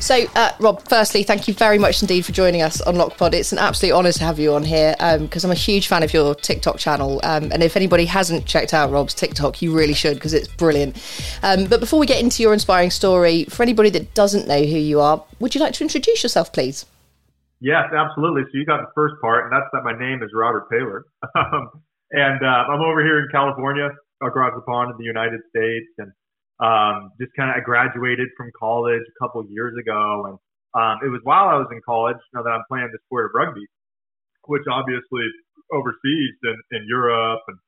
So, uh, Rob, firstly, thank you very much indeed for joining us on LockPod. It's an absolute honour to have you on here because um, I'm a huge fan of your TikTok channel. Um, and if anybody hasn't checked out Rob's TikTok, you really should because it's brilliant. Um, but before we get into your inspiring story, for anybody that doesn't know who you are, would you like to introduce yourself, please? Yes, absolutely. So you got the first part, and that's that my name is Robert Taylor. Um, and uh, I'm over here in California, across the pond in the United States. And um, just kind of I graduated from college a couple years ago, and um, it was while I was in college. Now that I'm playing the sport of rugby, which obviously overseas in, in Europe and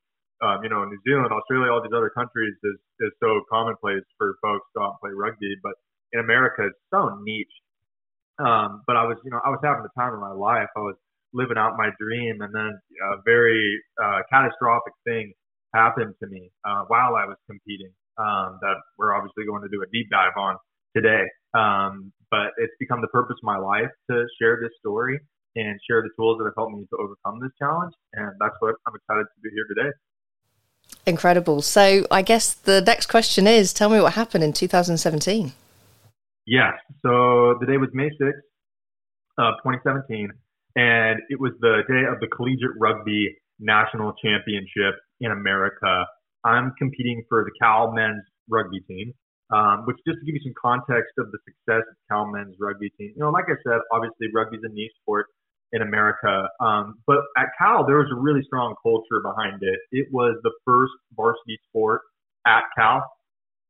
um, you know New Zealand, Australia, all these other countries is is so commonplace for folks to go out and play rugby, but in America it's so niche. Um, but I was, you know, I was having the time of my life. I was living out my dream, and then a very uh, catastrophic thing happened to me uh, while I was competing um, that we're obviously going to do a deep dive on today. Um, but it's become the purpose of my life to share this story and share the tools that have helped me to overcome this challenge. And that's what I'm excited to do here today. Incredible. So I guess the next question is tell me what happened in 2017. Yes. So the day was May 6th, uh, 2017, and it was the day of the Collegiate Rugby National Championship in America I'm competing for the Cal men's rugby team, um, which just to give you some context of the success of Cal men's rugby team. You know, like I said, obviously rugby's a niche sport in America, um, but at Cal there was a really strong culture behind it. It was the first varsity sport at Cal.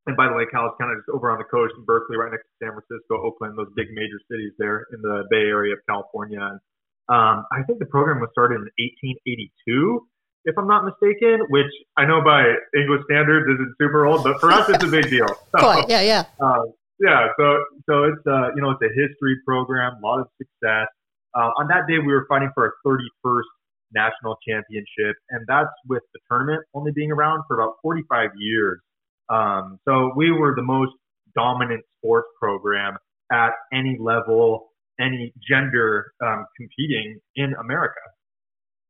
And by the way, Cal is kind of just over on the coast in Berkeley, right next to San Francisco, Oakland, those big major cities there in the Bay Area of California. And um, I think the program was started in 1882 if I'm not mistaken, which I know by English standards isn't super old, but for us it's a big deal. So, Quite, yeah, yeah. Uh, yeah, so so it's uh, you know it's a history program, a lot of success. Uh, on that day, we were fighting for our 31st national championship, and that's with the tournament only being around for about 45 years. Um, so we were the most dominant sports program at any level, any gender um, competing in America.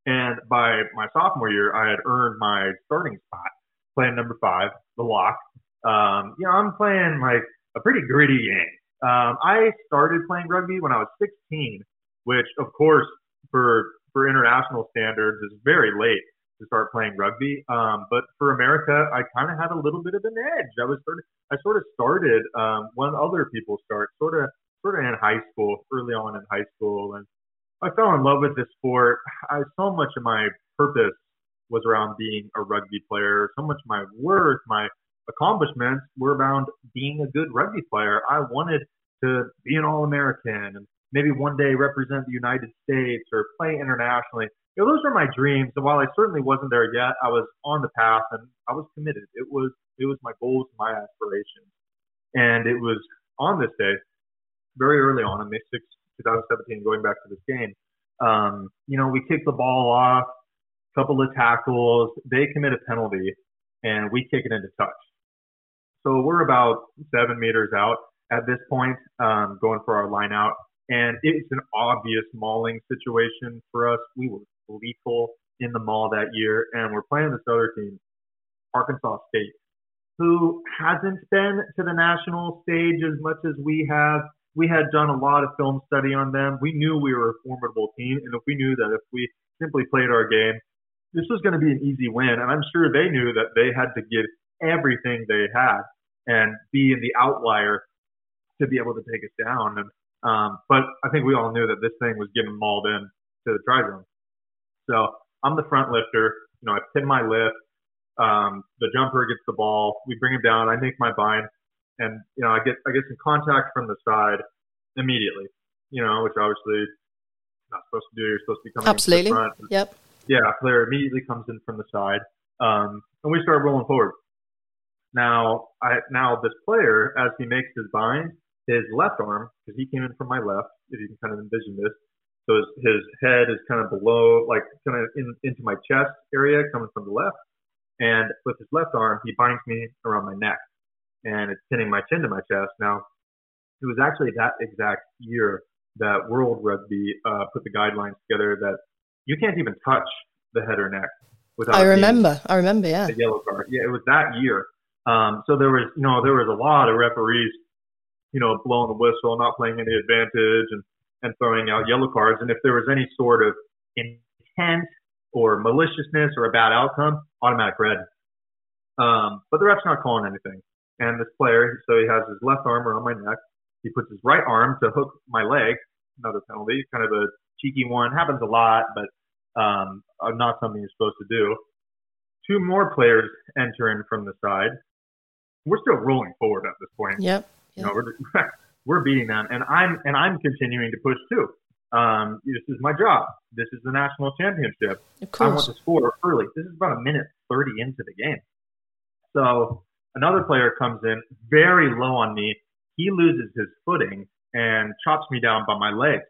And by my sophomore year, I had earned my starting spot playing number five, the lock. Um, you know, I'm playing like a pretty gritty game. Um, I started playing rugby when I was 16, which of course for for international standards is very late to start playing rugby. Um, but for America, I kind of had a little bit of an edge. I was sort of I sort of started um, when other people start, sort of sort of in high school, early on in high school, and I fell in love with this sport. I, so much of my purpose was around being a rugby player. So much of my worth, my accomplishments were around being a good rugby player. I wanted to be an All American and maybe one day represent the United States or play internationally. You know, those were my dreams. And while I certainly wasn't there yet, I was on the path and I was committed. It was it was my goals, my aspirations. And it was on this day, very early on, on May 6th, 2017, going back to this game, um, you know, we kick the ball off, couple of tackles, they commit a penalty, and we kick it into touch. So we're about seven meters out at this point, um, going for our line out. And it's an obvious mauling situation for us. We were lethal in the maul that year, and we're playing this other team, Arkansas State, who hasn't been to the national stage as much as we have we had done a lot of film study on them. We knew we were a formidable team, and if we knew that if we simply played our game, this was going to be an easy win. And I'm sure they knew that they had to give everything they had and be in the outlier to be able to take us down. And um, but I think we all knew that this thing was getting mauled in to the try zone. So I'm the front lifter. You know, I pin my lift. Um, the jumper gets the ball. We bring him down. I make my bind and you know I get I get some contact from the side immediately, you know, which obviously not supposed to do. You're supposed to be coming absolutely. the front. Yep. Yeah, player immediately comes in from the side, um, and we start rolling forward. Now, I now this player as he makes his bind, his left arm because he came in from my left. If you can kind of envision this, so his, his head is kind of below, like kind of in, into my chest area, coming from the left. And with his left arm, he binds me around my neck and it's pinning my chin to my chest. Now, it was actually that exact year that World Rugby uh, put the guidelines together that you can't even touch the head or neck without. I remember. I remember. Yeah. The yellow card. Yeah, it was that year. Um, so there was, you know, there was a lot of referees you know, blowing the whistle, not playing any advantage, and and throwing out yellow cards. And if there was any sort of intent or maliciousness or a bad outcome, automatic red. Um, but the ref's not calling anything. And this player, so he has his left arm around my neck. He puts his right arm to hook my leg. Another penalty, kind of a cheeky one. Happens a lot, but um, not something you're supposed to do. Two more players enter in from the side. We're still rolling forward at this point. Yep. yep. You know, we're, we're beating them, and I'm and I'm continuing to push too. Um, this is my job. This is the national championship. Of course. I want to score early. This is about a minute 30 into the game. So another player comes in very low on me. He loses his footing and chops me down by my legs.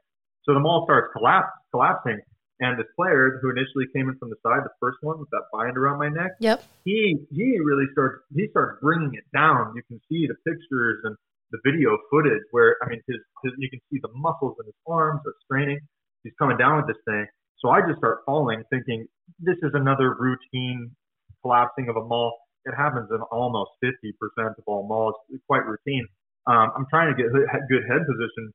So the maul starts collapse, collapsing. And this player who initially came in from the side, the first one with that bind around my neck, yep. he he really starts he starts bringing it down. You can see the pictures and the video footage where I mean his, his you can see the muscles in his arms are straining. He's coming down with this thing. So I just start falling, thinking this is another routine collapsing of a maul. It happens in almost 50% of all mauls. It's quite routine. Um, I'm trying to get good head position,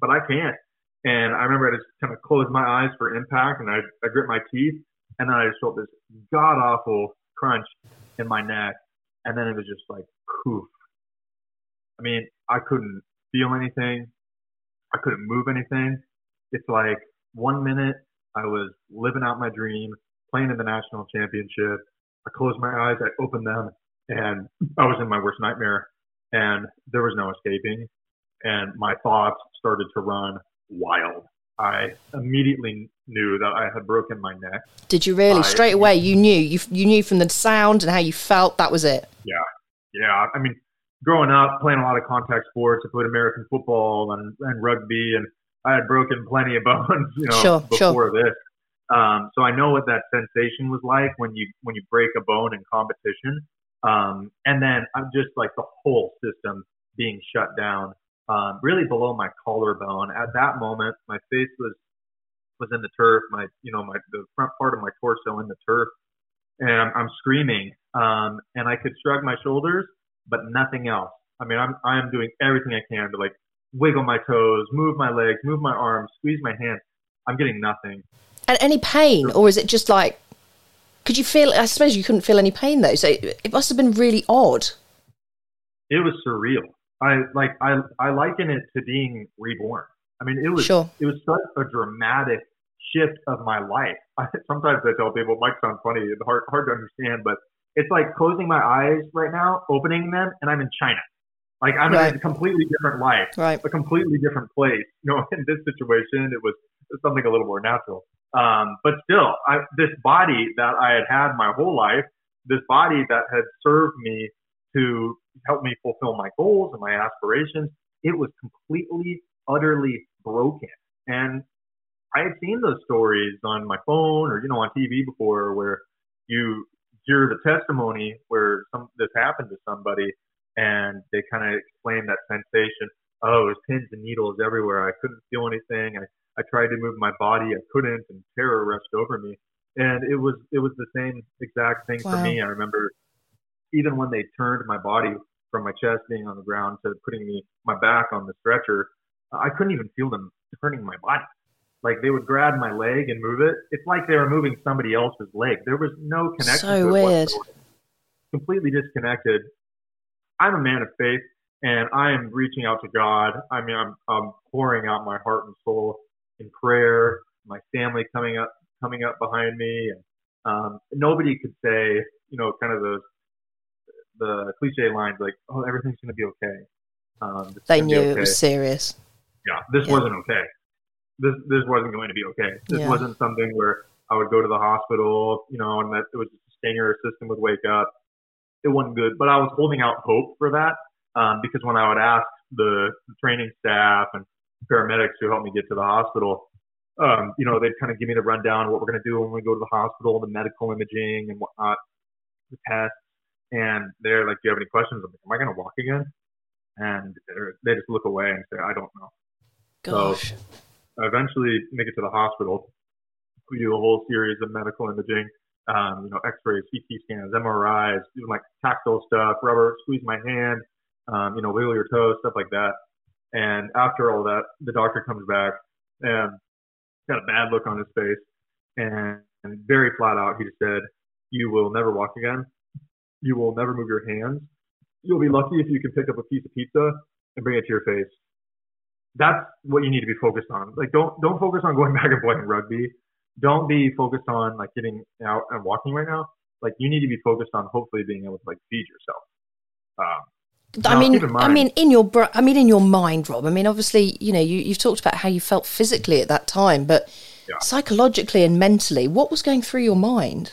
but I can't. And I remember I just kind of closed my eyes for impact, and I, I grit my teeth, and then I just felt this god awful crunch in my neck, and then it was just like poof, I mean, I couldn't feel anything. I couldn't move anything. It's like one minute I was living out my dream, playing in the national championship. I closed my eyes, I opened them, and I was in my worst nightmare. And there was no escaping. And my thoughts started to run wild. I immediately knew that I had broken my neck. Did you really? I, Straight away, you knew. You you knew from the sound and how you felt. That was it. Yeah, yeah. I mean, growing up playing a lot of contact sports, I played American football and, and rugby, and I had broken plenty of bones, you know, sure, before sure. this. Um, so I know what that sensation was like when you when you break a bone in competition, um, and then I'm just like the whole system being shut down, um, really below my collarbone. At that moment, my face was was in the turf, my you know my the front part of my torso in the turf, and I'm, I'm screaming, um, and I could shrug my shoulders, but nothing else. I mean, I'm I am doing everything I can to like wiggle my toes, move my legs, move my arms, squeeze my hands. I'm getting nothing. And any pain, or is it just like? Could you feel? I suppose you couldn't feel any pain though, so it, it must have been really odd. It was surreal. I like I I liken it to being reborn. I mean, it was sure. it was such a dramatic shift of my life. I, sometimes I tell people, it might sound funny, it's hard hard to understand, but it's like closing my eyes right now, opening them, and I'm in China. Like I'm right. in a completely different life, right. a completely different place. You know, in this situation, it was something a little more natural. Um, but still, I, this body that I had had my whole life, this body that had served me to help me fulfill my goals and my aspirations, it was completely, utterly broken. And I had seen those stories on my phone or you know on TV before, where you hear the testimony where some this happened to somebody and they kind of explain that sensation. Oh, there's pins and needles everywhere. I couldn't feel anything. I, I tried to move my body. I couldn't and terror rushed over me. And it was, it was the same exact thing wow. for me. I remember even when they turned my body from my chest being on the ground to putting me, my back on the stretcher, I couldn't even feel them turning my body. Like they would grab my leg and move it. It's like they were moving somebody else's leg. There was no connection. So weird. Completely disconnected. I'm a man of faith, and I am reaching out to God. I mean, I'm, I'm pouring out my heart and soul in prayer. My family coming up, coming up behind me, and um, nobody could say, you know, kind of those the cliche lines like, "Oh, everything's going to be okay." Um, they knew okay. it was serious. Yeah, this yeah. wasn't okay this this wasn't going to be okay. This yeah. wasn't something where I would go to the hospital, you know, and that it was just a stinger, system would wake up. It wasn't good, but I was holding out hope for that um, because when I would ask the, the training staff and paramedics who helped me get to the hospital, um, you know, they'd kind of give me the rundown of what we're going to do when we go to the hospital, the medical imaging and whatnot, the tests. And they're like, "Do you have any questions?" I'm like, "Am I going to walk again?" And they just look away and say, "I don't know." Gosh. So eventually make it to the hospital. We do a whole series of medical imaging, um, you know, X-rays, CT scans, MRIs, doing like tactile stuff, rubber, squeeze my hand, um, you know, wiggle your toes, stuff like that. And after all that, the doctor comes back and got a bad look on his face and, and very flat out, he just said, "You will never walk again. You will never move your hands. You'll be lucky if you can pick up a piece of pizza and bring it to your face." That's what you need to be focused on. Like, don't don't focus on going back and playing rugby. Don't be focused on like getting out and walking right now. Like, you need to be focused on hopefully being able to like feed yourself. Um, I mean, I mean, in your, I mean, in your mind, Rob. I mean, obviously, you know, you, you've talked about how you felt physically at that time, but yeah. psychologically and mentally, what was going through your mind?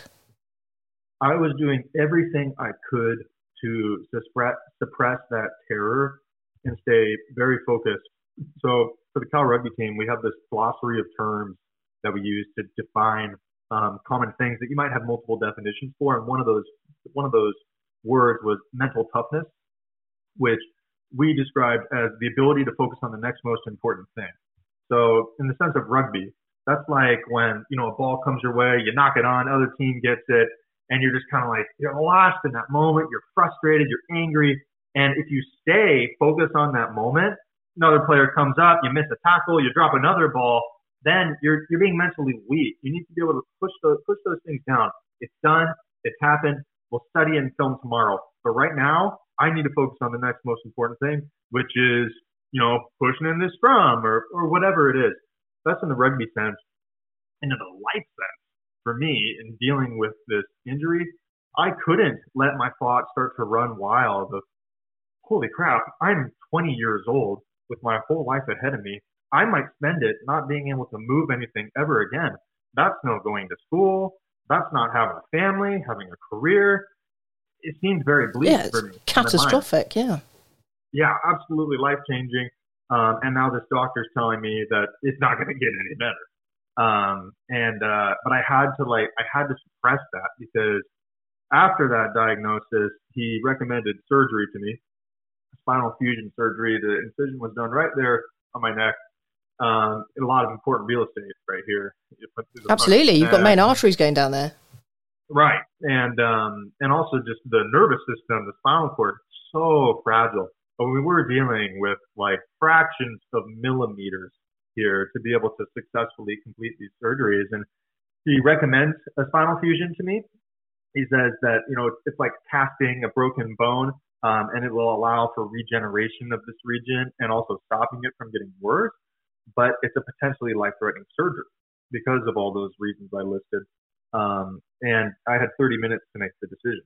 I was doing everything I could to suppress, suppress that terror and stay very focused. So for the Cal rugby team, we have this glossary of terms that we use to define um, common things that you might have multiple definitions for. And one of those, one of those words was mental toughness which we described as the ability to focus on the next most important thing. So in the sense of rugby, that's like when, you know, a ball comes your way, you knock it on, other team gets it, and you're just kind of like, you're lost in that moment, you're frustrated, you're angry. And if you stay focused on that moment, another player comes up, you miss a tackle, you drop another ball, then you're, you're being mentally weak. You need to be able to push those, push those things down. It's done. It's happened. We'll study and film tomorrow. But right now, I need to focus on the next most important thing, which is, you know, pushing in this scrum or, or whatever it is. That's in the rugby sense. And in the life sense, for me, in dealing with this injury, I couldn't let my thoughts start to run wild of, holy crap, I'm 20 years old with my whole life ahead of me. I might spend it not being able to move anything ever again. That's no going to school. That's not having a family, having a career it seems very bleak yeah, for me. Catastrophic, yeah. Yeah, absolutely life changing. Um, and now this doctor's telling me that it's not going to get any better. Um, and uh, but I had to like I had to suppress that because after that diagnosis, he recommended surgery to me, spinal fusion surgery. The incision was done right there on my neck. Um, a lot of important real estate right here. Absolutely, you've got main arteries going down there. Right, and um, and also just the nervous system, the spinal cord, so fragile. But we were dealing with like fractions of millimeters here to be able to successfully complete these surgeries. And he recommends a spinal fusion to me. He says that you know it's like casting a broken bone, um, and it will allow for regeneration of this region and also stopping it from getting worse. But it's a potentially life-threatening surgery because of all those reasons I listed. Um, and I had 30 minutes to make the decision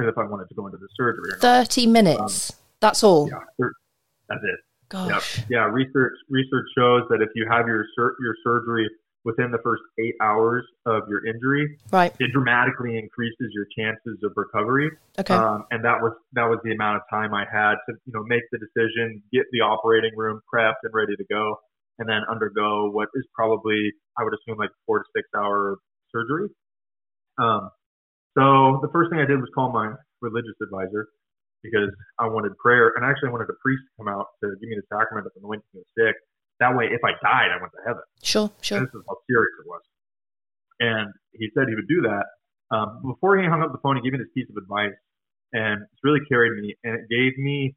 if I wanted to go into the surgery. 30 minutes. Um, that's all. Yeah, that's it. Gosh. Yeah. yeah, research research shows that if you have your sur- your surgery within the first eight hours of your injury, right, it dramatically increases your chances of recovery. Okay. Um, and that was that was the amount of time I had to you know make the decision, get the operating room prepped and ready to go, and then undergo what is probably I would assume like four to six hour surgery. Um, so the first thing I did was call my religious advisor because I wanted prayer, and actually I wanted a priest to come out to give me the sacrament of anointing of the sick. That way, if I died, I went to heaven. Sure, sure. And this is how serious it was. And he said he would do that. Um, before he hung up the phone, he gave me this piece of advice, and it's really carried me. And it gave me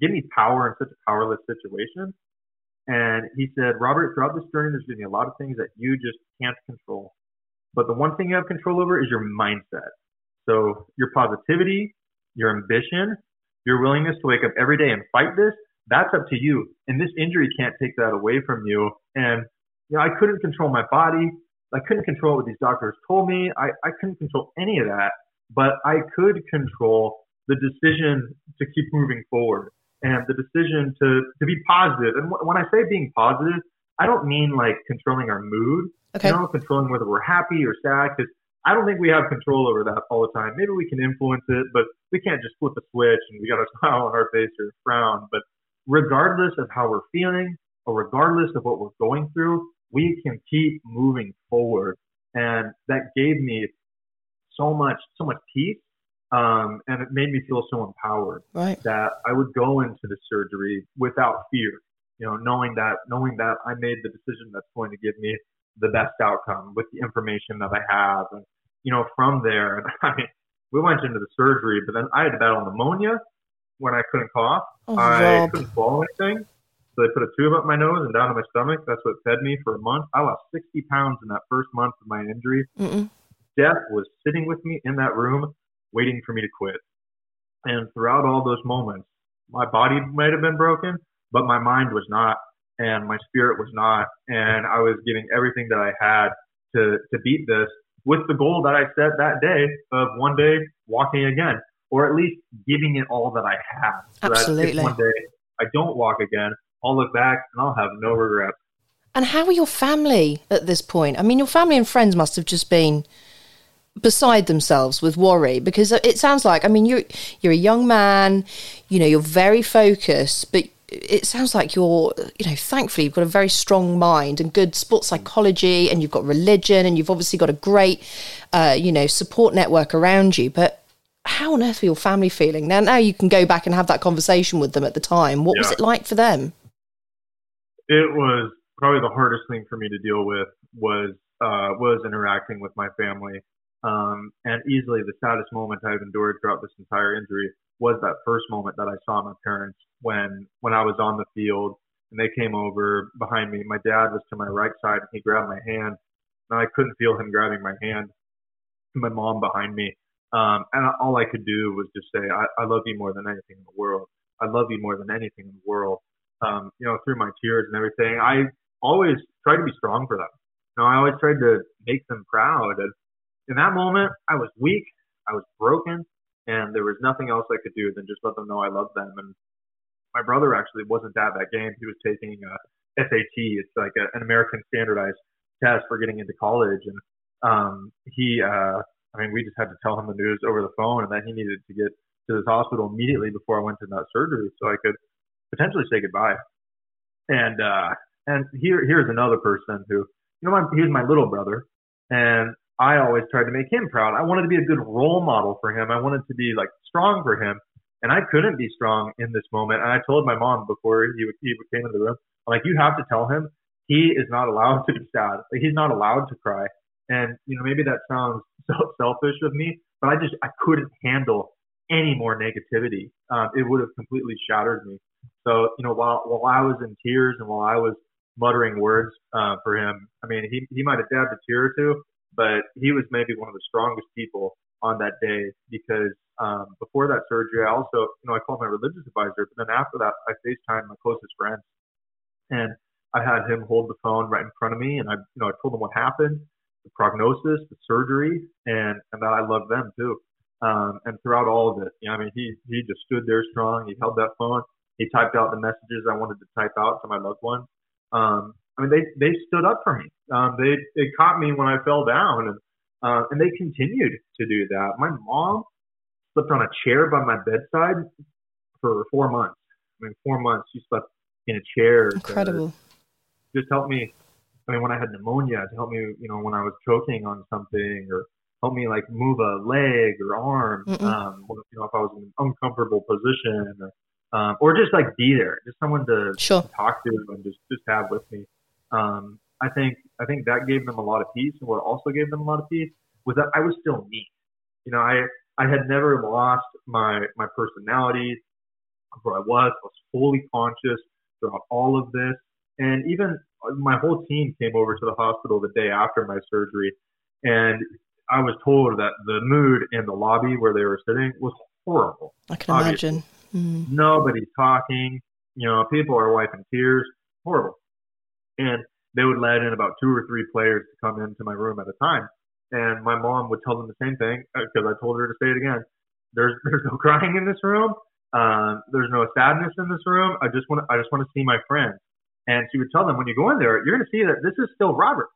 gave me power in such a powerless situation. And he said, Robert, throughout this journey, there's going to be a lot of things that you just can't control. But the one thing you have control over is your mindset. So your positivity, your ambition, your willingness to wake up every day and fight this, that's up to you. And this injury can't take that away from you. And, you know, I couldn't control my body. I couldn't control what these doctors told me. I, I couldn't control any of that, but I could control the decision to keep moving forward and the decision to, to be positive. And when I say being positive, I don't mean like controlling our mood. Okay. You know, controlling whether we're happy or sad because I don't think we have control over that all the time. Maybe we can influence it, but we can't just flip a switch and we got a smile on our face or a frown. But regardless of how we're feeling or regardless of what we're going through, we can keep moving forward. And that gave me so much, so much peace. Um, and it made me feel so empowered right. that I would go into the surgery without fear. You know, knowing that, knowing that I made the decision that's going to give me the best outcome with the information that I have. And, you know, from there, I mean, we went into the surgery, but then I had to battle pneumonia. when I couldn't cough. Oh, I Rob. couldn't swallow anything. So they put a tube up my nose and down to my stomach. That's what fed me for a month. I lost 60 pounds in that first month of my injury. Mm-mm. Death was sitting with me in that room, waiting for me to quit. And throughout all those moments, my body might have been broken, but my mind was not, and my spirit was not. And I was giving everything that I had to, to beat this with the goal that I set that day of one day walking again, or at least giving it all that I have. So that Absolutely. if one day I don't walk again, I'll look back and I'll have no regrets. And how are your family at this point? I mean, your family and friends must have just been beside themselves with worry because it sounds like I mean you're you're a young man, you know, you're very focused, but it sounds like you're you know thankfully you've got a very strong mind and good sports psychology and you've got religion and you've obviously got a great uh, you know support network around you but how on earth are your family feeling? Now now you can go back and have that conversation with them at the time. What was it like for them? It was probably the hardest thing for me to deal with was uh, was interacting with my family. Um, and easily the saddest moment I've endured throughout this entire injury was that first moment that I saw my parents when when I was on the field and they came over behind me. My dad was to my right side and he grabbed my hand and I couldn't feel him grabbing my hand. My mom behind me. Um, and all I could do was just say, I, I love you more than anything in the world. I love you more than anything in the world. Um, you know, through my tears and everything, I always tried to be strong for them. You know, I always tried to make them proud. And in that moment, I was weak, I was broken, and there was nothing else I could do than just let them know I loved them. And my brother actually wasn't at that game. He was taking uh, SAT. It's like a, an American standardized test for getting into college. And um, he, uh, I mean, we just had to tell him the news over the phone, and then he needed to get to this hospital immediately before I went to that surgery so I could potentially say goodbye. And uh, and here here's another person who, you know, my, he was my little brother, and I always tried to make him proud. I wanted to be a good role model for him. I wanted to be like strong for him, and I couldn't be strong in this moment. And I told my mom before he he came into the room, I'm like, you have to tell him he is not allowed to be sad. Like he's not allowed to cry. And you know, maybe that sounds so selfish of me, but I just I couldn't handle any more negativity. Um, it would have completely shattered me. So you know, while while I was in tears and while I was muttering words uh, for him, I mean, he he might have dabbed a tear or two, but he was maybe one of the strongest people on that day because um, before that surgery, I also you know I called my religious advisor, but then after that, I FaceTimed my closest friends, and I had him hold the phone right in front of me, and I you know I told him what happened, the prognosis, the surgery, and and that I love them too. Um, and throughout all of it, you know, I mean, he he just stood there strong. He held that phone. He typed out the messages I wanted to type out to my loved ones. Um, I mean, they they stood up for me. Um, they they caught me when I fell down, and uh, and they continued to do that. My mom slept on a chair by my bedside for four months. I mean, four months she slept in a chair. incredible just help me. I mean, when I had pneumonia, to help me, you know, when I was choking on something, or help me like move a leg or arm, Mm-mm. um, you know, if I was in an uncomfortable position, or, um, or just like be there, just someone to sure talk to and just just have with me. Um, I think I think that gave them a lot of peace, and what also gave them a lot of peace was that I was still me. You know, I I had never lost my my personality, who I was. I was fully conscious throughout all of this, and even my whole team came over to the hospital the day after my surgery, and I was told that the mood in the lobby where they were sitting was horrible. i can obviously. imagine Mm. Nobody's talking. You know, people are wiping tears. Horrible. And they would let in about two or three players to come into my room at a time. And my mom would tell them the same thing because I told her to say it again. There's there's no crying in this room. Um, there's no sadness in this room. I just want I just want to see my friends. And she would tell them when you go in there, you're going to see that this is still Robert,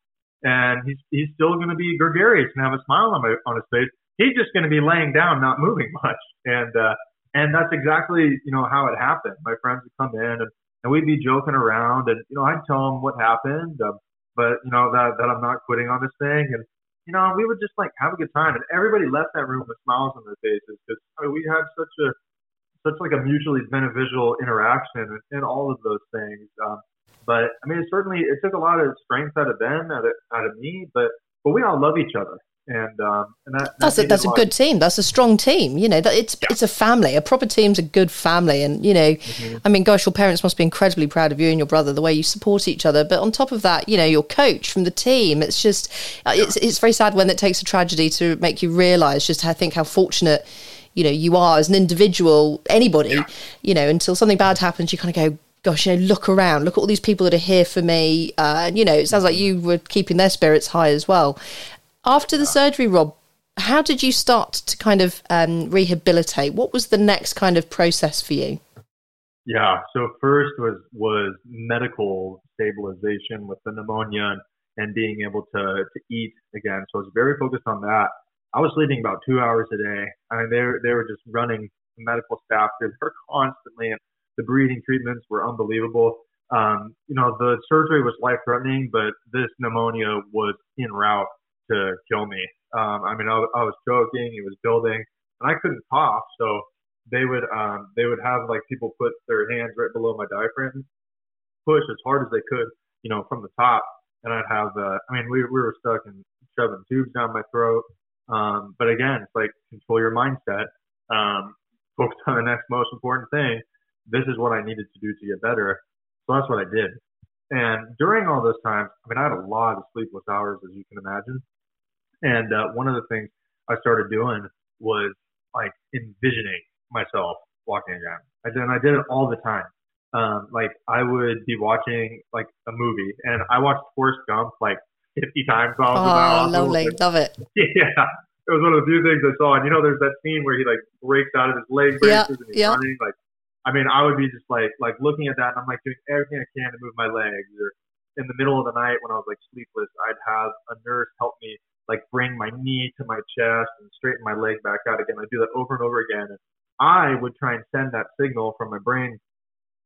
and he's he's still going to be gregarious and have a smile on my on his face. He's just going to be laying down, not moving much. And uh, and that's exactly you know how it happened. My friends would come in and, and we'd be joking around, and you know I'd tell them what happened, uh, but you know that that I'm not quitting on this thing, and you know we would just like have a good time, and everybody left that room with smiles on their faces because I mean, we had such a such like a mutually beneficial interaction and, and all of those things. Um, but I mean, it certainly it took a lot of strength out of them, out of, out of me, but but we all love each other. And um, and that, that that's a, that's a good team. That's a strong team. You know, that it's it's a family. A proper team's a good family, and you know, Mm-hmm. I mean, gosh, your parents must be incredibly proud of you and your brother the way you support each other. But on top of that, you know, your coach from the team. It's just uh, it's it's very sad when it takes a tragedy to make you realise just how think how fortunate. You know, you are as an individual, anybody, you know, until something bad happens, you kind of go, gosh, you know, look around, look at all these people that are here for me. Uh, and, you know, it sounds like you were keeping their spirits high as well. After the surgery, Rob, how did you start to kind of um, rehabilitate? What was the next kind of process for you? Yeah. So first was was medical stabilization with the pneumonia and, being able to to eat again. So I was very focused on that. I was sleeping about two hours a day. I mean, they were- they were just running the medical staff through there constantly, and the breathing treatments were unbelievable. Um, you know, the surgery was life threatening, but this pneumonia was in route to kill me. Um, I mean, I, was- I was choking, it was building, and I couldn't cough. So they would um, they would have like people put their hands right below my diaphragm, push as hard as they could, you know, from the top, and I'd have. Uh, I mean, we we were stuck in shoving tubes down my throat. Um, but again, it's like control your mindset, um, focus on the next most important thing. This is what I needed to do to get better. So that's what I did. And during all those times, I mean, I had a lot of sleepless hours, as you can imagine. And uh, one of the things I started doing was like envisioning myself walking again. I did, and I did it all the time. Um, like I would be watching like a movie, and I watched Forrest Gump like 50 times while I was Oh, lovely. Love it. Yeah, it was one of the few things I saw. And you know, there's that scene where he like breaks out of his leg Yeah, braces and he's yeah. running. Like, I mean, I would be just like like looking at that, and I'm like doing everything I can to move my legs. Or in the middle of the night when I was like sleepless, I'd have a nurse help me like bring my knee to my chest and straighten my leg back out again. I'd do that over and over again. And I would try and send that signal from my brain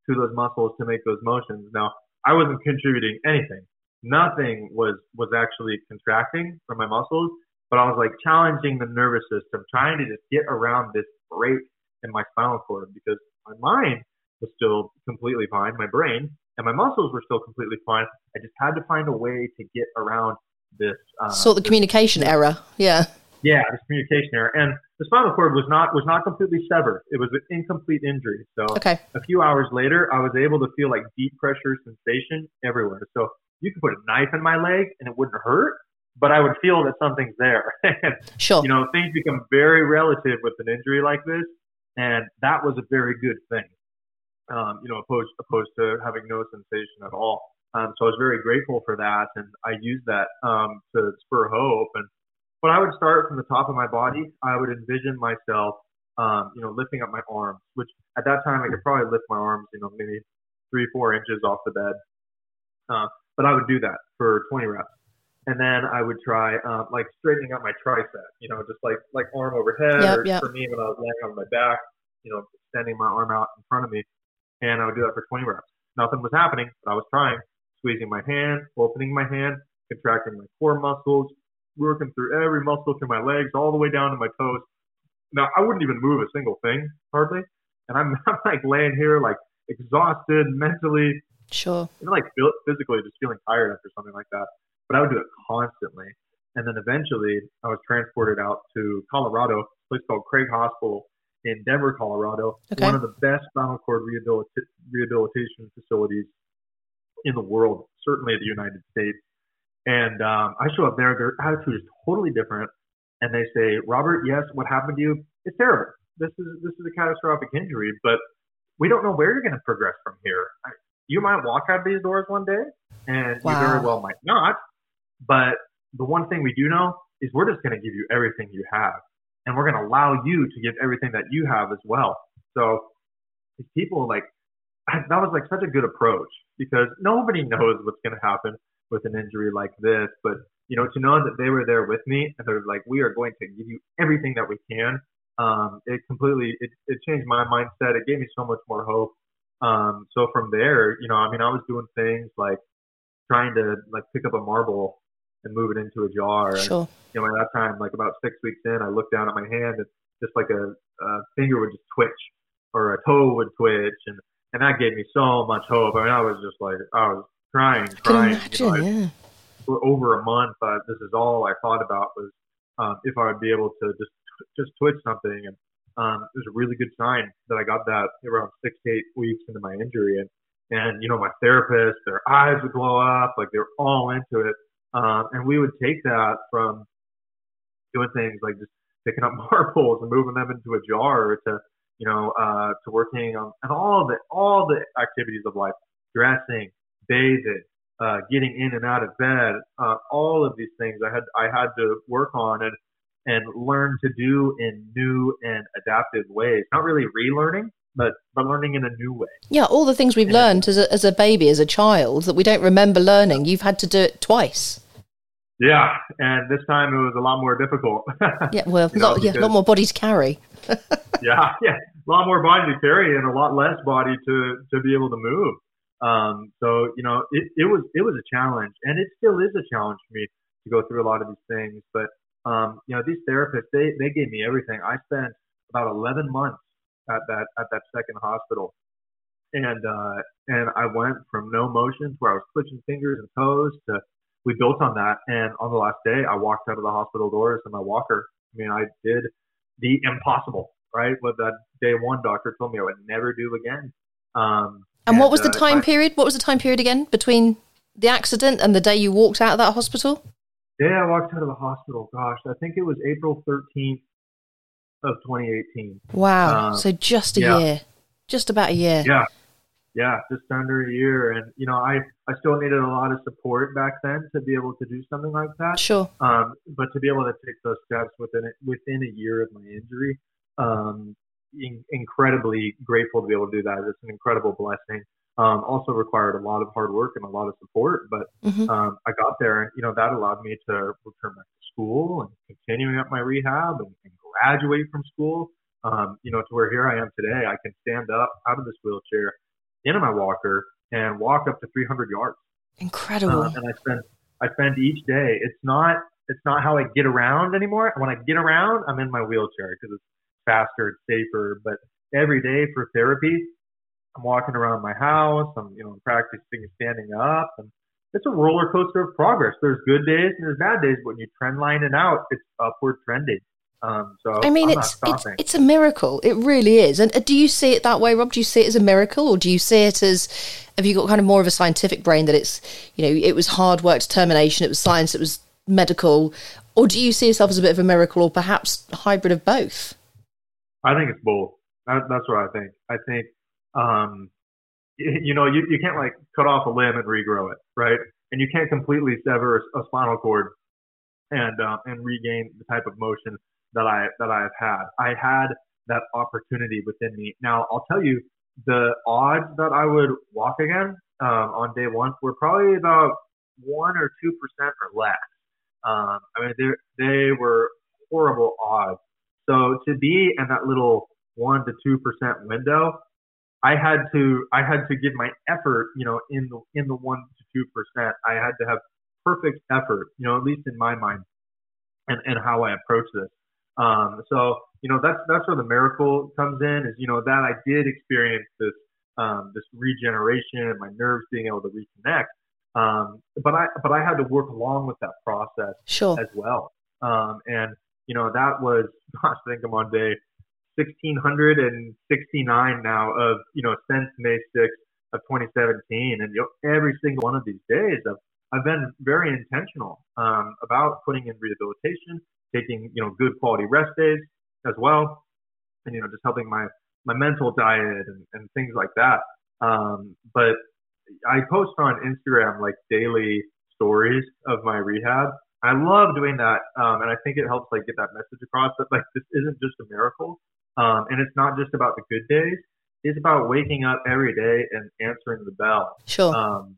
to those muscles to make those motions. Now, I wasn't contributing anything. Nothing was was actually contracting from my muscles, but I was like challenging the nervous system, trying to just get around this break in my spinal cord because my mind was still completely fine, my brain and my muscles were still completely fine. I just had to find a way to get around this. Uh, Sort the this communication error. Yeah. yeah, this communication error. And the spinal cord was not was not completely severed. It was an incomplete injury. So Okay. a few hours later, I was able to feel like deep pressure sensation everywhere. So you could put a knife in my leg and it wouldn't hurt, but I would feel that something's there. and Sure. you know, things become very relative with an injury like this, and that was a very good thing. Um, you know, opposed opposed to having no sensation at all. Um, so I was very grateful for that, and I used that um, to spur hope. And when I would start from the top of my body, I would envision myself, um, you know, lifting up my arms, which at that time I could probably lift my arms, you know, maybe three, four inches off the bed. Uh, but I would do that for 20 reps. And then I would try uh, like straightening out my tricep, you know, just like like arm overhead, Yep, or yep. for me when I was laying on my back, you know, extending my arm out in front of me, and I would do that for 20 reps. Nothing was happening, but I was trying, squeezing my hand, opening my hand, contracting my core muscles, working through every muscle through my legs, all the way down to my toes. Now I wouldn't even move a single thing hardly, and I'm, I'm like laying here like exhausted mentally, Sure. even like physically just feeling tired after something like that. But I would do it constantly. And then eventually I was transported out to Colorado, a place called Craig Hospital in Denver, Colorado, Okay. one of the best spinal cord rehabilita- rehabilitation facilities in the world, certainly the United States. And um, I show up there, their attitude is totally different. And they say, Robert, yes, what happened to you? It's terrible. This is this is a catastrophic injury, but we don't know where you're going to progress from here. I, you might walk out of these doors one day, and you very well might not. But the one thing we do know is we're just going to give you everything you have, and we're going to allow you to give everything that you have as well. So these people like that was like such a good approach because nobody knows what's going to happen with an injury like this. But you know, to know that they were there with me and they're like, we are going to give you everything that we can. Um, it completely it, it changed my mindset. It gave me so much more hope. Um, so from there, you know, I mean, I was doing things like trying to like pick up a marble and move it into a jar. And, Sure. you know, at that time, like about six weeks in, I looked down at my hand and just like a, a finger would just twitch or a toe would twitch, and and that gave me so much hope. I mean, I was just like, I was crying, crying. imagine. you know, I- yeah. for over a month, uh, this is all I thought about was um, if I would be able to just just twitch something. And um, it was a really good sign that I got that around six to eight weeks into my injury. And and you know my therapist, their eyes would glow up, like they were all into it. Um, and we would take that from doing things like just picking up marbles and moving them into a jar to you know uh, to working on and all the all the activities of life, dressing, bathing, uh, getting in and out of bed, uh, all of these things I had I had to work on and and learn to do in new and adaptive ways. Not really relearning, but but learning in a new way. Yeah, all the things we've and learned as a, as a baby, as a child, that we don't remember learning, you've had to do it twice. Yeah, and this time it was a lot more difficult. yeah, well, know, yeah, a lot more body to carry. yeah, yeah, a lot more body to carry and a lot less body to to be able to move. Um, so you know, it, it was it was a challenge, and it still is a challenge for me to go through a lot of these things. But um, you know, these therapists they they gave me everything. I spent about 11 months at that at that second hospital, and uh, and I went from no motion where I was twitching fingers and toes to we built on that. And on the last day, I walked out of the hospital doors in my walker. I mean, I did the impossible, right? What that day one doctor told me I would never do again. Um, and, and, what was the uh, time I, period? What was the time period again between the accident and the day you walked out of that hospital? Day I walked out of the hospital, gosh, I think it was April 13th of 2018. Wow. Um, so just a yeah. year, just about a year. Yeah yeah, just under a year. And, you know, I, I still needed a lot of support back then to be able to do something like that. Sure. Um, but to be able to take those steps within it, within a year of my injury, um, in, incredibly grateful to be able to do that. It's an incredible blessing. Um, also required a lot of hard work and a lot of support, but mm-hmm. um, I got there, and you know that allowed me to return back to school and continuing up my rehab and, and graduate from school. Um, you know, to where here I am today, I can stand up out of this wheelchair in my walker and walk up to 300 yards. Incredible. Uh, and I spend I spend each day. It's not it's not how I get around anymore. When I get around, I'm in my wheelchair because it's faster, it's safer. But every day for therapy, I'm walking around my house. I'm you know practicing standing up, and it's a roller coaster of progress. There's good days and there's bad days. But when you trend line it out, it's upward trending. Um, so I mean, it's, it's it's a miracle. It really is. And uh, do you see it that way, Rob? Do you see it as a miracle, or do you see it as have you got kind of more of a scientific brain that it's you know it was hard work, determination, it was science, it was medical, or do you see yourself as a bit of a miracle, or perhaps a hybrid of both? I think it's both. That, that's what I think. I think um, you know you, you can't like cut off a limb and regrow it, right? And you can't completely sever a, a spinal cord and uh, and regain the type of motion that I that I have had. I had that opportunity within me. Now I'll tell you the odds that I would walk again um, on day one were probably about one or two percent or less. Um, I mean, they were horrible odds. So to be in that little one to two percent window, I had to I had to give my effort, you know, in the in the one to two percent. I had to have perfect effort, you know, at least in my mind, and and how I approach this. Um, so you know that's that's where the miracle comes in. Is you know that I did experience this um, this regeneration and my nerves being able to reconnect. Um, but I but I had to work along with that process sure. as well. Um, and you know that was gosh, I think I'm on day 1669 now of you know since May 6th of 2017, and you know, every single one of these days I've I've been very intentional um, about putting in rehabilitation, taking you know good quality rest days as well, and you know just helping my my mental diet and, and things like that. Um, but I post on Instagram like daily stories of my rehab. I love doing that, um, and I think it helps like get that message across that like this isn't just a miracle, um, and it's not just about the good days. It's about waking up every day and answering the bell. Sure. Um,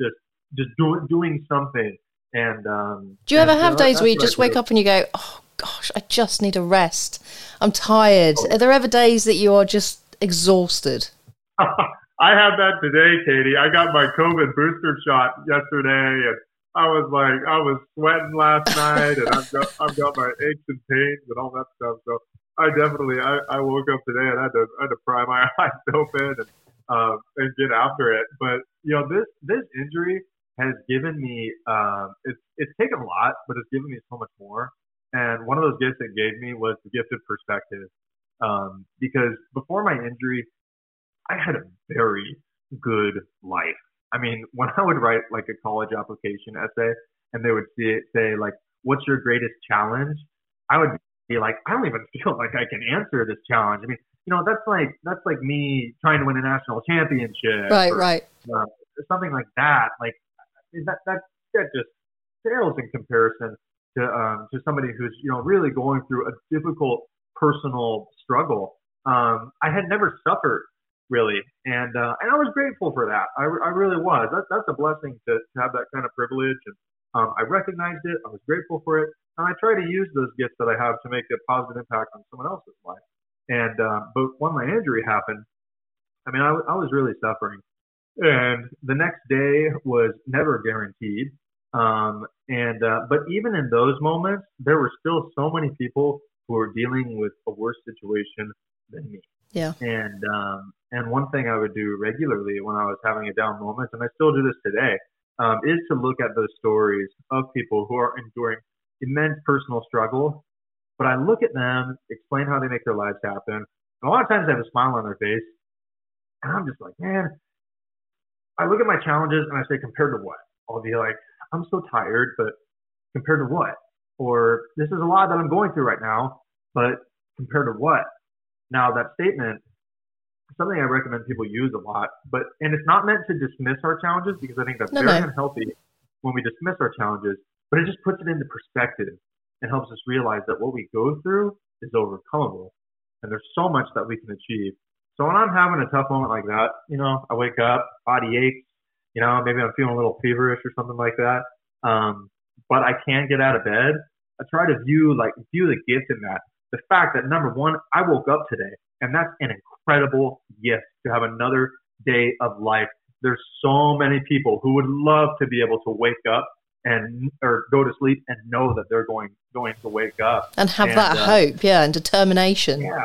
just just doing doing something and um, do you ever have days where you just wake up and you go, "Oh gosh, I just need a rest. I'm tired." Oh. Are there ever days that you are just exhausted? I had that today, Katie. I got my COVID booster shot yesterday, and I was like, I was sweating last night, and I've got I've got my aches and pains and all that stuff. So I definitely I, I woke up today and I had to I had to pry my eyes open and um, and get after it. But you know this this injury has given me um, it's it's taken a lot, but it's given me so much more. And one of those gifts it gave me was the gift of perspective. Um, because before my injury, I had a very good life. I mean, when I would write like a college application essay and they would see it say like, what's your greatest challenge? I would be like, I don't even feel like I can answer this challenge. I mean, you know, that's like, that's like me trying to win a national championship. Right, or, right. Uh, something like that. Like that, that, that just fails in comparison to, um, to somebody who's, you know, really going through a difficult personal struggle. Um, I had never suffered really. And uh, and I was grateful for that. I, I really was. That, that's a blessing to, to have that kind of privilege. And um, I recognized it. I was grateful for it. And I try to use those gifts that I have to make a positive impact on someone else's life. And uh, but when my injury happened, I mean, I, I was really suffering. And the next day was never guaranteed. Um, and uh, but even in those moments, there were still so many people who were dealing with a worse situation than me. Yeah. And um, and one thing I would do regularly when I was having a down moment, and I still do this today, um, is to look at those stories of people who are enduring immense personal struggle. But I look at them, explain how they make their lives happen. And a lot of times they have a smile on their face, and I'm just like, man. I look at my challenges and I say, compared to what? I'll be like, I'm so tired, but compared to what? Or this is a lot that I'm going through right now, but compared to what? Now, that statement something I recommend people use a lot, but and it's not meant to dismiss our challenges because I think that's no, very no. unhealthy when we dismiss our challenges, but it just puts it into perspective and helps us realize that what we go through is overcomable and there's so much that we can achieve. So when I'm having a tough moment like that, you know, I wake up, body aches, you know, maybe I'm feeling a little feverish or something like that. Um, but I can't get out of bed. I try to view like view the gift in that the fact that number one, I woke up today, and that's an incredible gift to have another day of life. There's so many people who would love to be able to wake up and or go to sleep and know that they're going going to wake up and have and, that uh, hope, yeah, and determination. Yeah,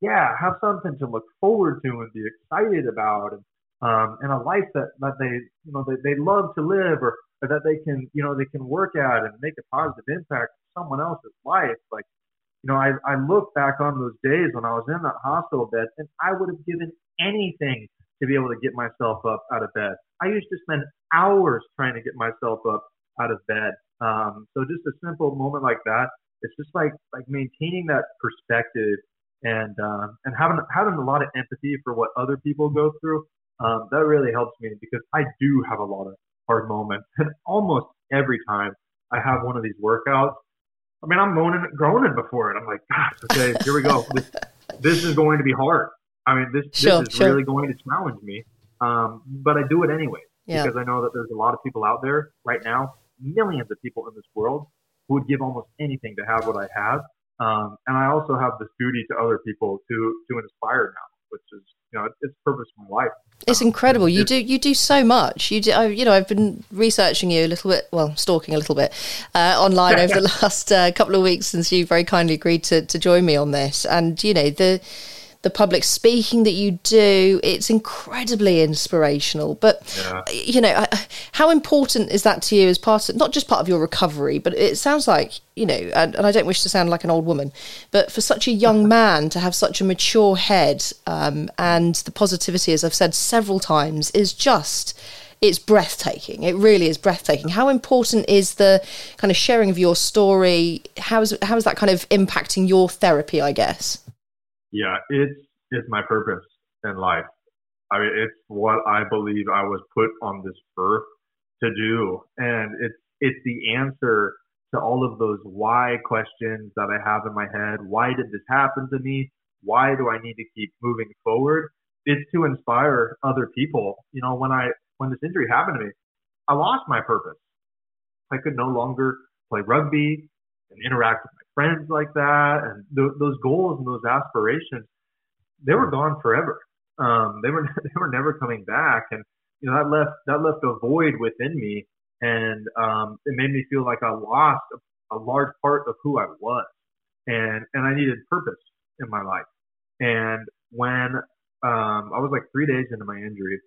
yeah, have something to look forward to and be excited about, and um, and a life that that they you know they, they love to live or, or that they can you know they can work at and make a positive impact on someone else's life. Like you know, I, I look back on those days when I was in that hospital bed and I would have given anything to be able to get myself up out of bed. I used to spend hours trying to get myself up out of bed. Um, so just a simple moment like that, it's just like like maintaining that perspective and um, and having having a lot of empathy for what other people go through. Um, that really helps me because I do have a lot of hard moments, and almost every time I have one of these workouts, I mean, I'm moaning, groaning before it. I'm like, gosh, okay, here we go. This, this is going to be hard. I mean, this, sure, this is sure. really going to challenge me. Um, but I do it anyway yeah. because I know that there's a lot of people out there right now, millions of people in this world who would give almost anything to have what I have. Um, and I also have this duty to other people to to inspire now, which is you know it's purpose of my life. It's incredible. You do you do so much. You do. I, you know, I've been researching you a little bit, well, stalking a little bit uh, online over the last uh, couple of weeks since you very kindly agreed to to join me on this. And you know the the public speaking that you do. It's incredibly inspirational. But yeah. you know, how important is that to you as part of not just part of your recovery, but it sounds like you know, and, and I don't wish to sound like an old woman, but for such a young man to have such a mature head um, and the positivity, as I've said several times, is just it's breathtaking. It really is breathtaking. How important is the kind of sharing of your story? How is how is that kind of impacting your therapy? I guess. Yeah, it's it's my purpose in life. I mean, it's what I believe I was put on this earth to do, and it's it's the answer to all of those why questions that I have in my head. Why did this happen to me? Why do I need to keep moving forward? It's to inspire other people. You know, when I when this injury happened to me, I lost my purpose. I could no longer play rugby and interact with friends like that, and th- those goals and those aspirations, they were gone forever. Um, they were they were never coming back, and you know that left that left a void within me, and um, it made me feel like I lost a, a large part of who I was, and and I needed purpose in my life. And when um, I was like three days into my injury,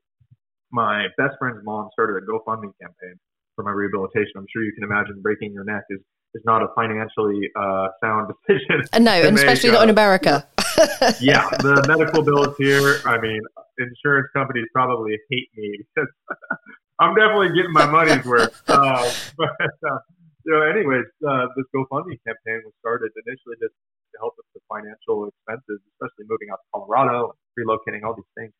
my best friend's mom started a GoFundMe campaign for my rehabilitation. I'm sure you can imagine breaking your neck is is not a financially uh, sound decision. Uh, no, and especially not in America. yeah, the medical bills here. I mean, insurance companies probably hate me because I'm definitely getting my money's worth. Uh, but uh, you know, anyways, uh, this GoFundMe campaign was started initially just to help with the financial expenses, especially moving out to Colorado, relocating, all these things.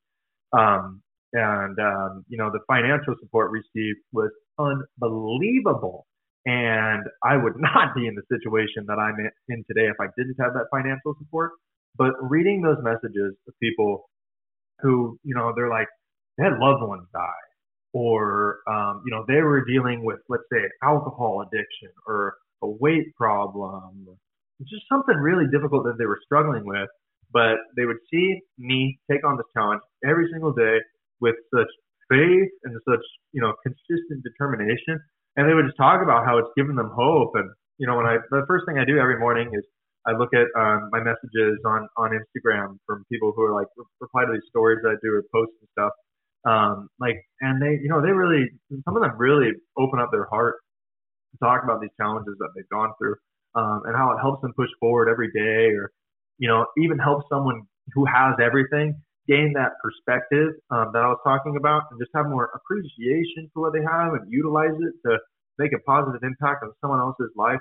Um, and um, you know, the financial support received was unbelievable. And I would not be in the situation that I'm in today if I didn't have that financial support. But reading those messages of people who, you know, they're like, they had loved ones die, or, um, you know, they were dealing with, let's say, alcohol addiction or a weight problem, just something really difficult that they were struggling with. But they would see me take on this challenge every single day with such faith and such, you know, consistent determination. And they would just talk about how it's given them hope. And, you know, when I, the first thing I do every morning is I look at um, my messages on on Instagram from people who are like reply to these stories that I do or posts and stuff. Um, like, and they, you know, they really, some of them really open up their heart to talk about these challenges that they've gone through, um, and how it helps them push forward every day, or, you know, even help someone who has everything gain that perspective um, that I was talking about, and just have more appreciation for what they have and utilize it to make a positive impact on someone else's life.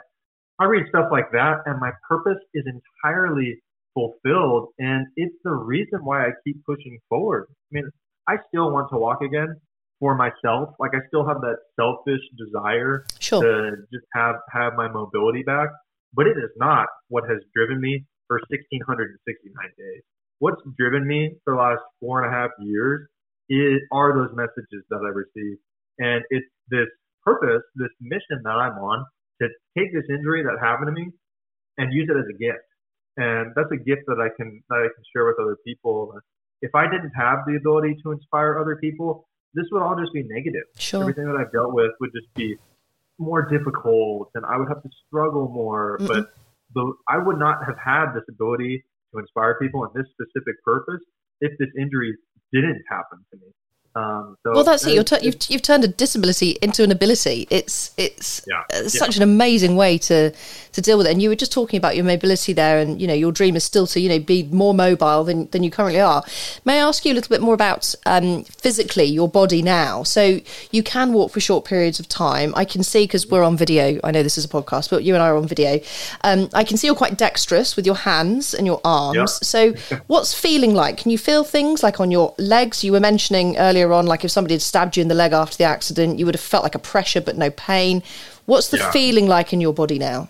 I read stuff like that, and my purpose is entirely fulfilled, and it's the reason why I keep pushing forward. I mean, I still want to walk again for myself. Like I still have that selfish desire sure. to just have have my mobility back, but it is not what has driven me for 1669 days. What's driven me for the last four and a half years is, are those messages that I receive, and it's this purpose, this mission that I'm on to take this injury that happened to me and use it as a gift. And that's a gift that I can that I can share with other people. If I didn't have the ability to inspire other people, this would all just be negative. Sure. Everything that I've dealt with would just be more difficult, and I would have to struggle more. mm But the, I would not have had this ability to inspire people in this specific purpose if this injury didn't happen to me. Um, so well, that's it. You're t- you've you've turned a disability into an ability. It's it's yeah. uh, such yeah. an amazing way to to deal with it. And you were just talking about your mobility there, and you know your dream is still to you know be more mobile than than you currently are. May I ask you a little bit more about um, physically your body now? So you can walk for short periods of time. I can see because we're on video. I know this is a podcast, but you and I are on video. Um, I can see you're quite dexterous with your hands and your arms. Yeah. So what's feeling like? Can you feel things like on your legs? You were mentioning earlier on, like if somebody had stabbed you in the leg after the accident, you would have felt like a pressure but no pain. What's the yeah. feeling like in your body now?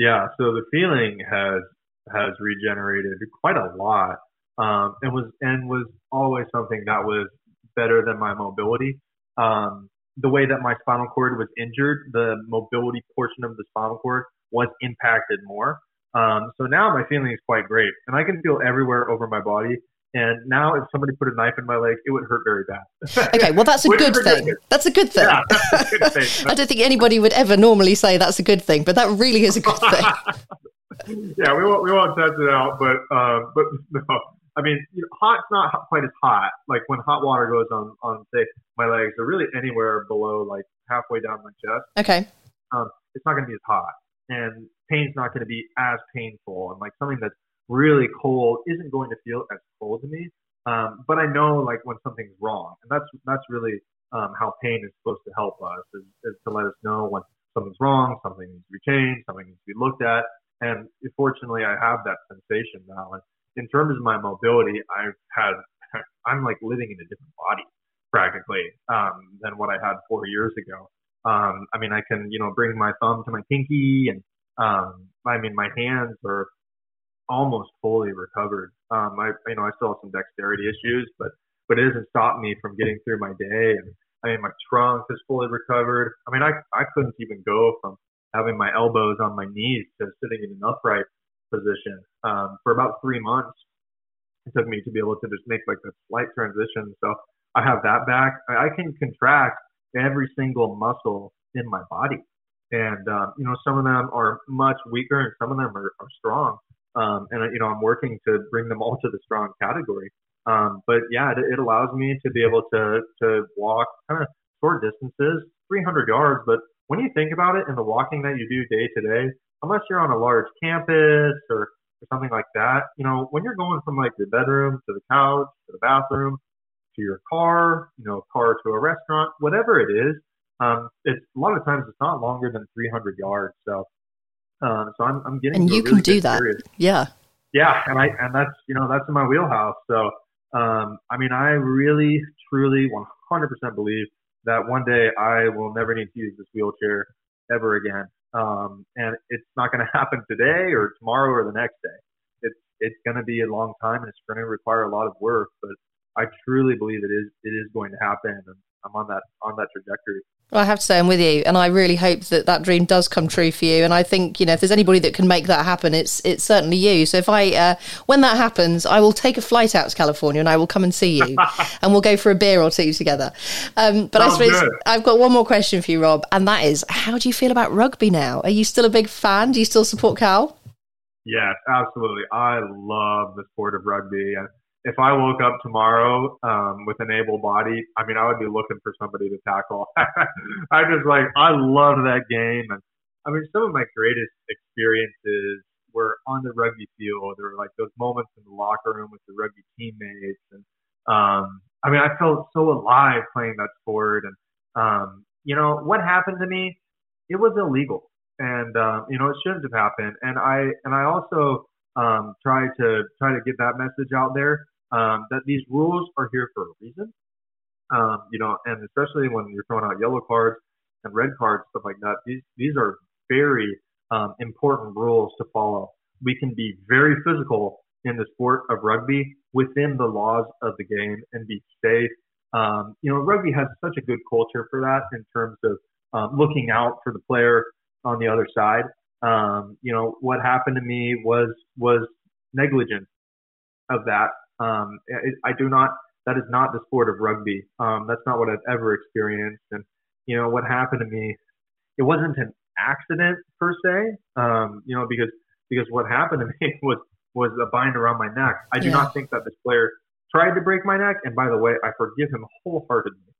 Yeah, so the feeling has has regenerated quite a lot, um, and was and was always something that was better than my mobility. Um, the way that my spinal cord was injured, the mobility portion of the spinal cord was impacted more. Um, so now my feeling is quite great, and I can feel everywhere over my body. And now, if somebody put a knife in my leg, it would hurt very bad. okay, well, that's a good thing. That's a good thing. Yeah, a good thing. I don't think anybody would ever normally say that's a good thing, but that really is a good thing. yeah, we won't we won't test it out, but um, but no, I mean, you know, hot's not quite as hot. Like when hot water goes on on say my legs, or really anywhere below like halfway down my chest. Okay. Um, it's not going to be as hot, and pain's not going to be as painful, and like something that's really cold isn't going to feel as cold to me. Um, but I know like when something's wrong, and that's that's really um, how pain is supposed to help us is, is to let us know when something's wrong, something needs to be changed, something needs to be looked at. And fortunately, I have that sensation now. And in terms of my mobility, I've had I'm like living in a different body practically um, than what I had four years ago. Um, I mean, I can you know bring my thumb to my pinky, and um, I mean my hands are almost fully recovered. Um, I, you know, I still have some dexterity issues, but but it hasn't stopped me from getting through my day. And I mean, my trunk is fully recovered. I mean, I I couldn't even go from having my elbows on my knees to sitting in an upright position um, for about three months. It took me to be able to just make like a slight transition. So I have that back. I, I can contract every single muscle in my body. And, um, you know, some of them are much weaker and some of them are, are strong. Um, and you know, I'm working to bring them all to the strong category. Um, but yeah, it, it, allows me to be able to to walk kind of short distances, 300 yards, but when you think about it, in the walking that you do day to day, unless you're on a large campus or, or something like that, you know, when you're going from like your bedroom to the couch to the bathroom to your car, you know, car to a restaurant, whatever it is, um, it's a lot of times it's not longer than 300 yards. So, um, so I'm, I'm getting and you really can do that. Period. Yeah. Yeah, and I and that's you know that's in my wheelhouse. So, um, I mean, I really, truly, 100% believe that one day I will never need to use this wheelchair ever again. Um, and it's not going to happen today or tomorrow or the next day. It's it's going to be a long time and it's going to require a lot of work. But I truly believe it is it is going to happen, and I'm on that on that trajectory. Well, I have to say I'm with you, and I really hope that that dream does come true for you. And I think you know if there's anybody that can make that happen, it's it's certainly you. So if I uh, when that happens, I will take a flight out to California and I will come and see you, and we'll go for a beer or two together. Um, but Sounds I suppose good. I've got one more question for you, Rob, and that is, how do you feel about rugby now? Are you still a big fan? Do you still support Cal? Yes, absolutely. I love the sport of rugby. And if I woke up tomorrow um, with an able body, I mean, I would be looking for somebody to tackle. I just like, I love that game. And I mean, some of my greatest experiences were on the rugby field. There were like those moments in the locker room with the rugby teammates. And um, I mean, I felt so alive playing that sport. And, um, you know, what happened to me, it was illegal. And, um, you know, it shouldn't have happened. And I, and I also, um, try to try to get that message out there um, that these rules are here for a reason. Um, you know, and especially when you're throwing out yellow cards and red cards, stuff like that. These these are very um, important rules to follow. We can be very physical in the sport of rugby within the laws of the game and be safe. Um, you know, rugby has such a good culture for that in terms of um, looking out for the player on the other side. Um, you know, what happened to me was was negligence of that. Um, it, I do not. That is not the sport of rugby. Um, that's not what I've ever experienced. And you know, what happened to me, it wasn't an accident per se. Um, you know, because because what happened to me was was a bind around my neck. I do yeah. not think that this player tried to break my neck. And by the way, I forgive him wholeheartedly,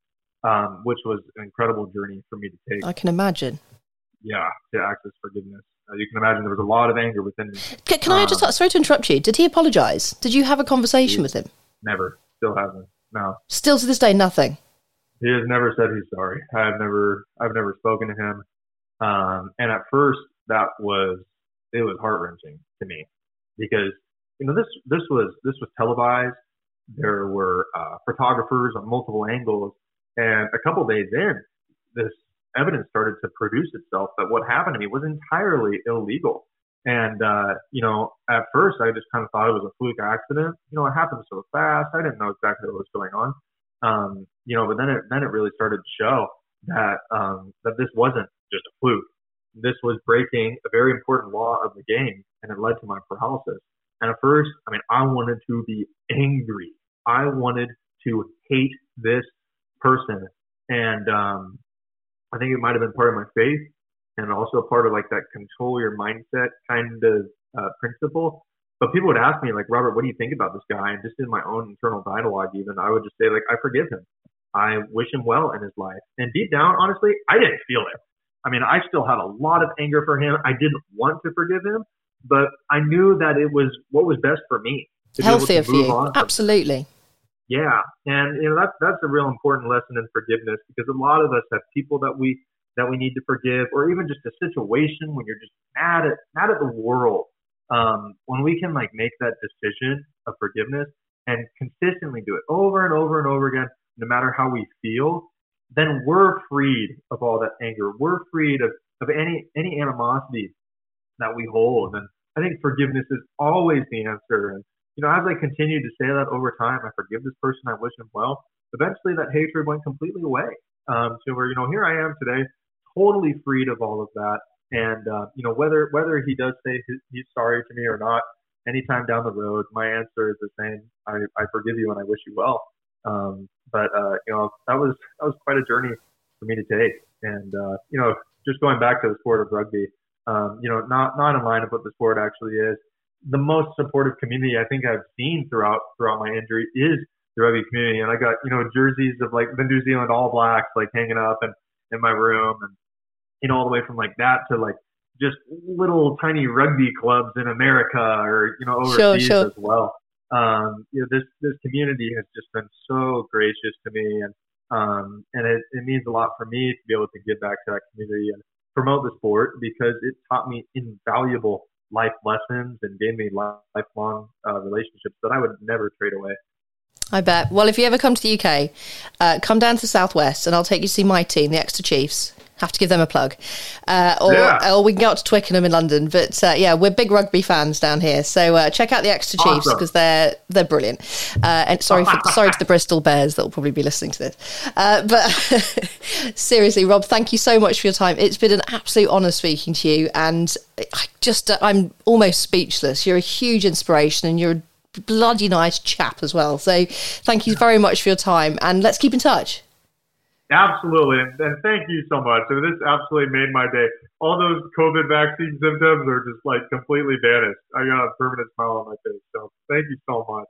um, which was an incredible journey for me to take. I can imagine yeah, to access forgiveness. You can imagine there was a lot of anger within me. Can, can I just, um, sorry to interrupt you, did he apologize? Did you have a conversation with him? Never. Still hasn't. No. Still to this day, nothing? He has never said he's sorry. I've never, I've never spoken to him. Um, and at first that was, it was heart wrenching to me because, you know, this, this was, this was televised. There were, uh, photographers on multiple angles and a couple days in, this evidence started to produce itself that what happened to me was entirely illegal. And, uh, you know, at first I just kind of thought it was a fluke accident. You know, it happened so fast. I didn't know exactly what was going on. Um, you know, but then it, then it really started to show that, um, that this wasn't just a fluke. This was breaking a very important law of the game and it led to my paralysis. And at first, I mean, I wanted to be angry. I wanted to hate this person. And, um, I think it might have been part of my faith and also part of like that control your mindset kind of uh, principle. But people would ask me like, Robert, what do you think about this guy? And just in my own internal dialogue, even I would just say like, I forgive him. I wish him well in his life. And deep down, honestly, I didn't feel it. I mean, I still had a lot of anger for him. I didn't want to forgive him, but I knew that it was what was best for me. to be Healthier for you. Absolutely. Yeah, and you know that's that's a real important lesson in forgiveness because a lot of us have people that we that we need to forgive, or even just a situation when you're just mad at mad at the world. Um, when we can like make that decision of forgiveness and consistently do it over and over and over again, no matter how we feel, then we're freed of all that anger. We're freed of, of any any animosity that we hold. And I think forgiveness is always the answer. And you know, as I continued to say that over time, I forgive this person, I wish him well. Eventually, that hatred went completely away. Um, to where you know, here I am today, totally freed of all of that. And uh, you know, whether whether he does say he's sorry to me or not, anytime down the road, my answer is the same: I, I forgive you and I wish you well. Um, but uh, you know, that was that was quite a journey for me to take. And uh, you know, just going back to the sport of rugby, um, you know, not not in line with what the sport actually is the most supportive community I think I've seen throughout throughout my injury is the rugby community. And I got you know jerseys of like the New Zealand All Blacks like hanging up in in my room, and you know, all the way from like that to like just little tiny rugby clubs in America or you know overseas sure, sure. as well. Um, you know, this this community has just been so gracious to me, and um, and it, it means a lot for me to be able to give back to that community and promote the sport because it taught me invaluable life lessons and gave me lifelong uh, relationships that I would never trade away. I bet. Well, if you ever come to the UK, uh, come down to the Southwest and I'll take you to see my team, the Exeter Chiefs. Have to give them a plug. Uh, or, yeah. or we can go out to Twickenham in London. But uh, yeah, we're big rugby fans down here. So uh, check out the Exeter Chiefs because awesome. they're they're brilliant. Uh, and sorry for, sorry to the Bristol Bears that will probably be listening to this. Uh, but seriously, Rob, thank you so much for your time. It's been an absolute honour speaking to you. And I just, uh, I'm almost speechless. You're a huge inspiration and you're a bloody nice chap as well. So thank you very much for your time. And let's keep in touch. Absolutely, and, thank you so much. This absolutely made my day. All those COVID vaccine symptoms are just like completely vanished. I got a permanent smile on my face. So thank you so much.